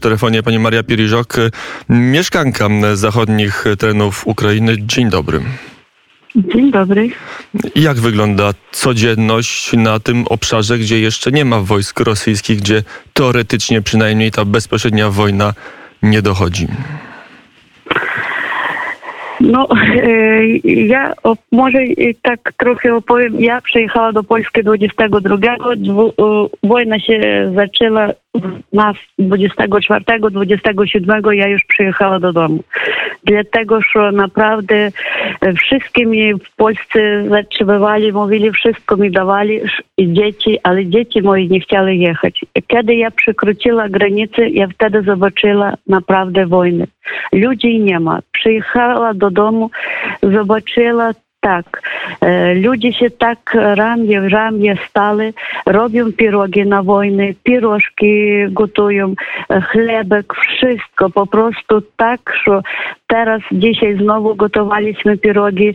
przy telefonie pani Maria Piriżok, mieszkanka zachodnich terenów Ukrainy. Dzień dobry. Dzień dobry. Jak wygląda codzienność na tym obszarze, gdzie jeszcze nie ma wojsk rosyjskich, gdzie teoretycznie przynajmniej ta bezpośrednia wojna nie dochodzi? No, e, ja może tak trochę opowiem. Ja przyjechała do Polski 22. Dwu, wojna się zaczęła nas 24, 27 ja już przyjechała do domu. Dlatego, że naprawdę wszystkie mi w Polsce zatrzymywali, mówili, wszystko mi dawali, i dzieci, ale dzieci moje nie chciały jechać. Kiedy ja przekroczyła granicę, ja wtedy zobaczyła naprawdę wojnę. Ma. Przyjechała do domu, zobaczyła tak, ludzie się tak ramię w ramię stali, robią pirogi na wojnę, pirożki gotują, chlebek, wszystko. Po prostu tak, że teraz dzisiaj znowu gotowaliśmy pirogi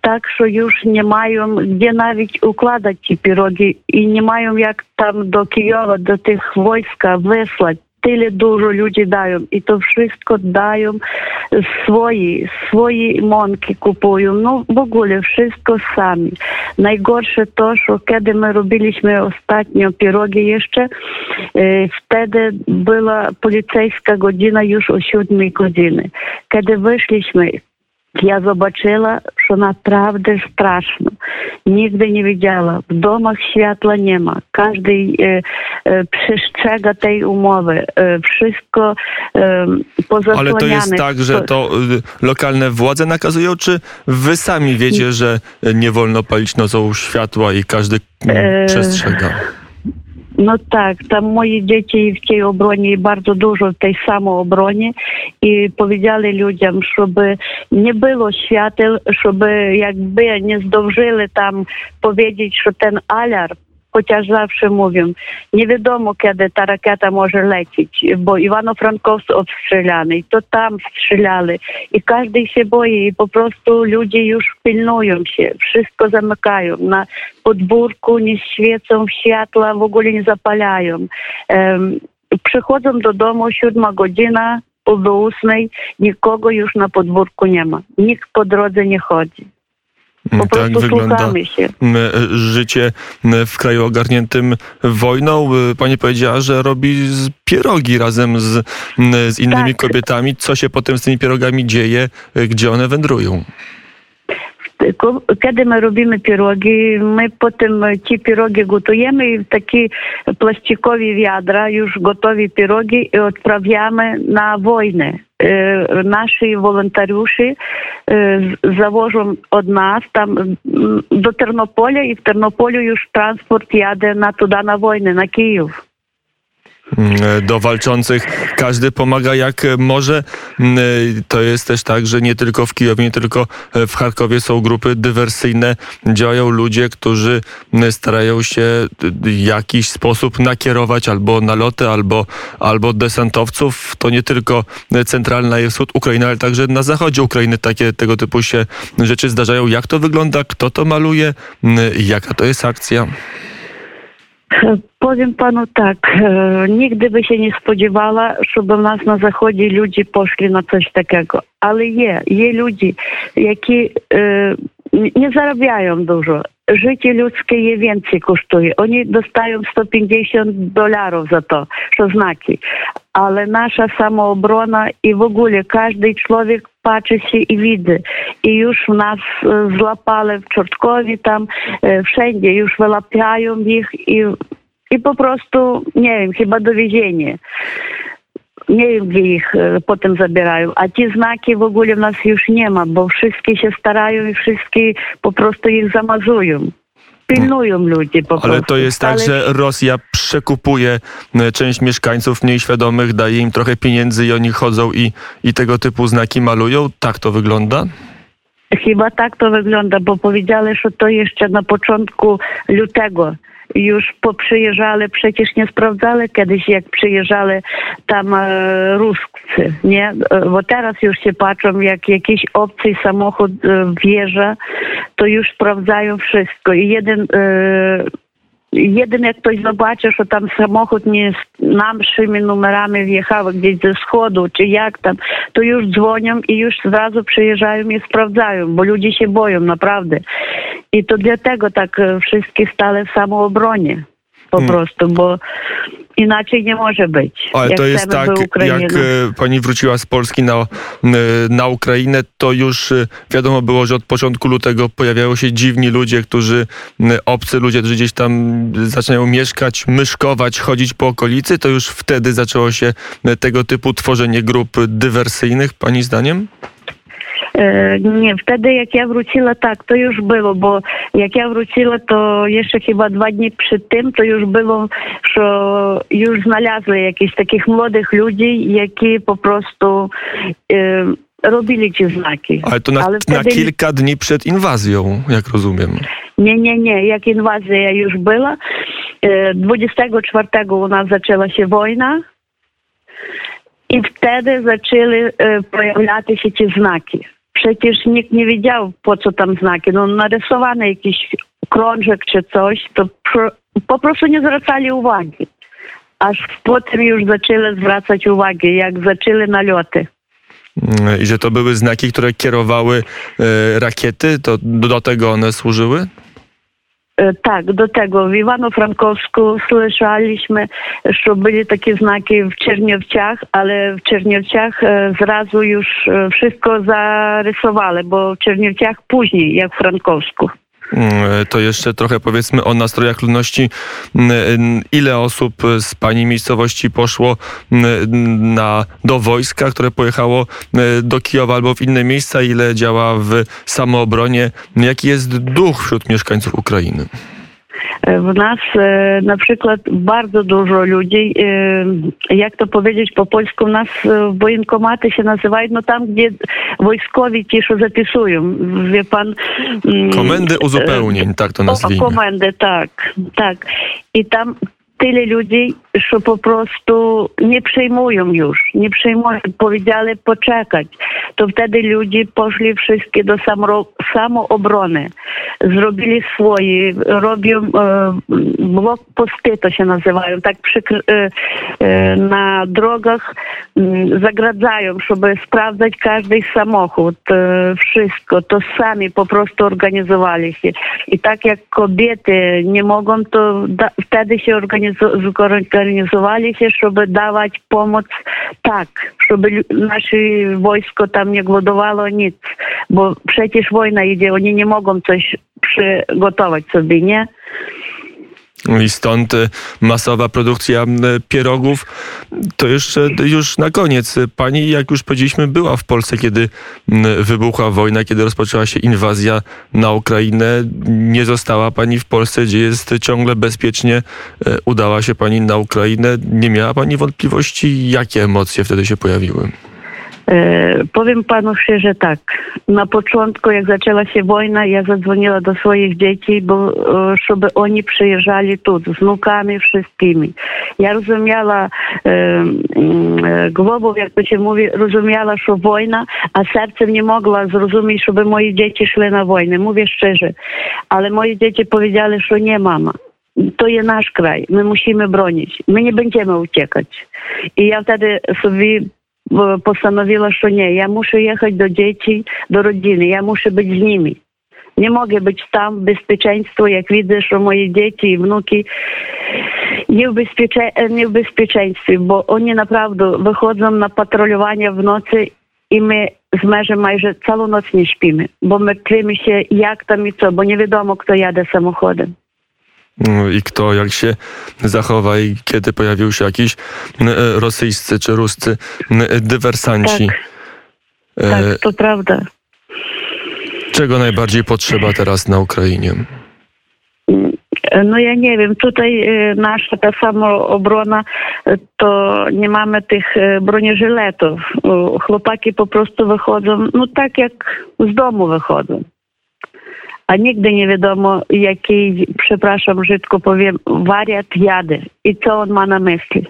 tak, że już nie mają gdzie nawet układać ci pirogi i nie mają jak tam do Kijowa, do tych wojska wysłać tyle dużo ludzi dają i to wszystko dają swoi, swої mąki kupują. No w ogóle wszystko sami. Najgorsze to, że kiedy my robiliśmy ostatnio pierogi jeszcze, wtedy była policyjska godzina już o siódmej godziny. Kiedy wyszliśmy, ja zobaczyła, że naprawdę straszno. Nigdy nie widziała. W domach światła nie ma. Każdy e, e, przestrzega tej umowy. E, wszystko e, pozasłaniane. Ale to jest tak, że to y, lokalne władze nakazują, czy wy sami wiecie, że nie wolno palić nocą światła i każdy e... przestrzega? No tak, tam moje dzieci w tej obronie bardzo dużo w tej samoobronie i powiedzieli ludziom, żeby nie było świateł, żeby jakby nie zdążyli tam powiedzieć, że ten alarm chociaż zawsze mówią, nie wiadomo kiedy ta rakieta może lecieć, bo Iwano-Frankowsk obstrzeliany i to tam strzelali i każdy się boi i po prostu ludzie już pilnują się, wszystko zamykają, na podwórku nie świecą światła, w ogóle nie zapalają. Um, przychodzą do domu siódma godzina, po ósmej, nikogo już na podwórku nie ma, nikt po drodze nie chodzi. Po tak wygląda się. życie w kraju ogarniętym wojną. Pani powiedziała, że robi pierogi razem z, z innymi tak. kobietami. Co się potem z tymi pierogami dzieje? Gdzie one wędrują? Kiedy my robimy pierogi, my potem ci pierogi gotujemy i w takie plastikowe wiadra, już gotowe pierogi i odprawiamy na wojnę. Наші волонтерюші завожу од нас там до Тернополя, і в Тернополю ж транспорт яде на туди на війни, на Київ. Mm, do walczących. Każdy pomaga jak może. Mm, to jest też tak, że nie tylko w Kijowie, nie tylko w Charkowie są grupy dywersyjne. Działają ludzie, którzy starają się w jakiś sposób nakierować albo naloty, albo, albo desantowców. To nie tylko centralna i wschód Ukrainy, ale także na zachodzie Ukrainy takie tego typu się rzeczy zdarzają. Jak to wygląda? Kto to maluje? Mm, jaka to jest akcja? Powiem panu tak, e, nigdy by się nie spodziewała, żeby w nas na zachodzie ludzie poszli na coś takiego. Ale je, je ludzie, які e, nie zarabiają dużo. Życie ludzkie je więcej kosztuje. Oni dostają 150 dolarów za to, że znaki. Ale nasza samoobrona i w ogóle każdy człowiek patrzy się i widzi. I już nas złapali w Czortkowie tam, wszędzie już wyłapiają ich i i po prostu, nie wiem, chyba dowiezienie. Nie wiem, gdzie ich potem zabierają. A ci znaki w ogóle w nas już nie ma, bo wszystkie się starają i wszystkie po prostu ich zamazują. Pilnują ludzie po Ale prostu. to jest tak, Ale... że Rosja przekupuje część mieszkańców mniej świadomych, daje im trochę pieniędzy i oni chodzą i, i tego typu znaki malują? Tak to wygląda? Chyba tak to wygląda, bo powiedzieli, że to jeszcze na początku lutego już poprzyjeżdżali, przecież nie sprawdzali kiedyś, jak przyjeżdżali tam e, Ruscy, nie? Bo teraz już się patrzą, jak jakiś obcy samochód e, wjeżdża, to już sprawdzają wszystko. I jeden e, jedynie jak ktoś zobaczy, że tam samochód nie z naszymi numerami wjechał gdzieś ze wschodu, czy jak tam, to już dzwonią i już zrazu przyjeżdżają i sprawdzają, bo ludzie się boją, naprawdę. I to dlatego tak e, wszystkie stale w samoobronie po Hmm. prostu, bo inaczej nie może być. Ale jak to jest tak, jak e, pani wróciła z Polski na, e, na Ukrainę, to już e, wiadomo było, że od początku lutego pojawiają się dziwni ludzie, którzy, obcy ludzie, którzy gdzieś tam zaczynają mieszkać, myszkować, chodzić po okolicy. To już wtedy zaczęło się tego typu tworzenie grup dywersyjnych, pani zdaniem? E, Nie, wtedy jak ja wróciła, tak, to już było, bo jak ja wróciła, to jeszcze chyba dwa dni przed tym, to już było, że już znalazły jakichś takich młodych ludzi, які po prostu e, robili ci znaki. Ale to na, Ale na wtedy- kilka dni przed inwazją, jak rozumiem. Nie, nie, nie, jak інвазія już była, e, 24 у нас zaczęła się wojna, i wtedy zaczęli e, pojawiać się ci znaki. Przecież nikt nie wiedział, po co tam znaki. No narysowany jakiś krążek czy coś, to po prostu nie zwracali uwagi. Aż potem już zaczęli zwracać uwagę, jak zaczęli naloty. I że to były znaki, które kierowały e, rakiety, to do tego one służyły? E, Tak, do tego w Ivano-Frankowsku słyszeliśmy, że byli takie znaki w Czerniowciach, ale w Czerniowciach e, zrazu już e, wszystko zarysowali, bo w Czerniowciach później, jak w Frankowsku. Mm, To jeszcze trochę powiedzmy o nastrojach ludności. Mm, mm, Ile osób z pani miejscowości poszło na, do wojska, które pojechało do Kijowa albo w inne miejsca? Ile działa w samoobronie? Jaki jest duch wśród mieszkańców Ukrainy? E, W nas e, na przykład bardzo dużo ludzi, e, jak to powiedzieć po polsku, u nas wojenkomaty się nazywają, no tam, gdzie wojskowi ci, що zapisują, wie pan... mm, Komendy uzupełnień, tak to O, nazwijmy. komendy, tak, tak. I tam tyle ludzi, że po prostu nie przejmują już, nie przejmują, powiedzieli poczekać. To wtedy ludzie poszli wszystkie do samoobrony. Zrobili swoje, robią e, blokposty, to się nazywają, tak e, e, na drogach zagradzają, żeby sprawdzać każdy samochód, e, wszystko. To sami po prostu organizowali się. I tak jak kobiety nie mogą, to da, wtedy się organizo- zorganizowali się, żeby dawać pomoc tak, żeby nasze wojsko tam nie głodowało nic. Bo przecież wojna idzie, oni nie mogą coś przygotować sobie, nie? I stąd e, masowa produkcja pierogów. To jeszcze już na koniec. Pani, jak już powiedzieliśmy, była w Polsce, kiedy wybuchła wojna, kiedy rozpoczęła się inwazja na Ukrainę. Nie została pani w Polsce, gdzie jest ciągle bezpiecznie. E, Udała się pani na Ukrainę. Nie miała pani wątpliwości, jakie emocje wtedy się pojawiły? E, powiem panu szczerze tak. Na początku, jak zaczęła się wojna, ja zadzwoniła do swoich dzieci, bo e, żeby oni przyjeżdżali tu z wnukami wszystkimi. Ja rozumiała e, mm, e, głową, jak to się mówi, rozumiała, że wojna, a sercem nie mogła zrozumieć, żeby moje dzieci szły na wojnę. Mówię szczerze. Ale moje dzieci powiedzieli, że nie, mama. To jest nasz kraj, my musimy bronić, my nie będziemy uciekać. I ja wtedy sobie постановила, що ні, я мушу їхати до дітей, до родини, я мушу быть з ними. Не можу бути там безпеченство, як віде, що мої діти і внуки не в, безпече... Э, не в безпеченстві, бо вони направду виходять на патрулювання вночі, і ми з межі майже цілу ніч не спимо, бо ми тримаємося, як там і це, бо невідомо, хто я де самоходом. Mm, i kto jak się zachowa i kiedy pojawił się jakiś mm, e, rosyjscy czy ruscy mm, e, dywersanci. Tak, e, tak to prawda. Czego najbardziej potrzeba teraz na Ukrainie? No ja nie wiem, tutaj nasza ta samoobrona, to nie mamy tych broniżyletów. Chłopaki po prostu wychodzą, no tak jak z domu wychodzą. A nigdy nie wiadomo, jaki, przepraszam, brzydko powiem, wariat jadę i co on ma na myśli.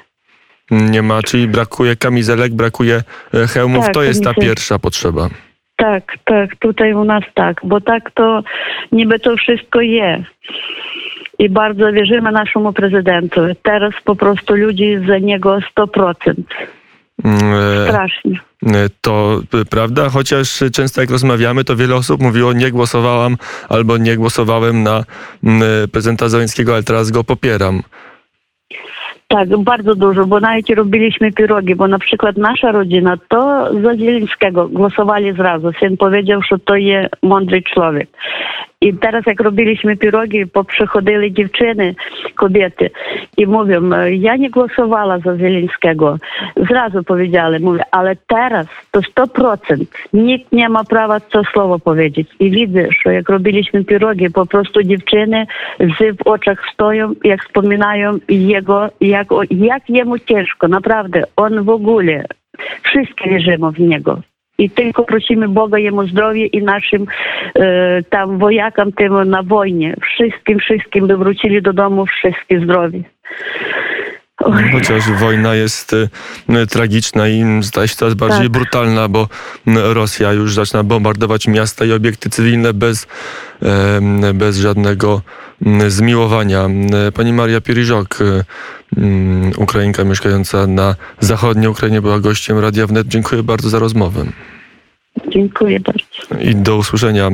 Nie ma, czyli brakuje kamizelek, brakuje e, hełmów. Tak, to jest ta pierwsza potrzeba. Tak, tak, tutaj u nas tak, bo tak to niby to wszystko jest. i bardzo wierzymy naszemu prezydentowi. Teraz po prostu ludzie za niego 100%. Mm, e, Strasznie. To prawda, chociaż często jak rozmawiamy, to wiele osób mówiło nie głosowałam albo nie głosowałem na mm, e, prezydenta Zeleńskiego, ale teraz go popieram. Tak, bardzo dużo, bo nawet robiliśmy pirogi, bo na przykład nasza rodzina to za Zielińskiego głosowali zrazu. Syn powiedział, że to jest mądry człowiek. I teraz jak robiliśmy pirogi, poprzychodzili dziewczyny, kobiety i mówią, "E, ja nie głosowała za Zielińskiego. Zrazu powiedzieli, mówię, ale teraz to 100%. Nikt nie ma prawa to słowo powiedzieć. I widzę, że jak robiliśmy pirogi, po prostu dziewczyny łzy w oczach stoją, jak wspominają jego, jak, jak jemu ciężko, naprawdę. On w ogóle, wszyscy wierzymy w niego. I tylko prosimy Boga jemu zdrowie i naszym e, tam wojakom tym na wojnie. Wszystkim, wszystkim by wrócili do domu wszyscy zdrowi. Chociaż wojna jest e, tragiczna i staje się coraz bardziej Tak. brutalna, bo Rosja już zaczyna bombardować miasta i obiekty cywilne bez, bez żadnego zmiłowania. Pani Maria Pieriżok, m, Ukrainka mieszkająca na zachodniej Ukrainie, była gościem Radia Wnet. Dziękuję bardzo za rozmowę Dziękuję bardzo. i do usłyszenia.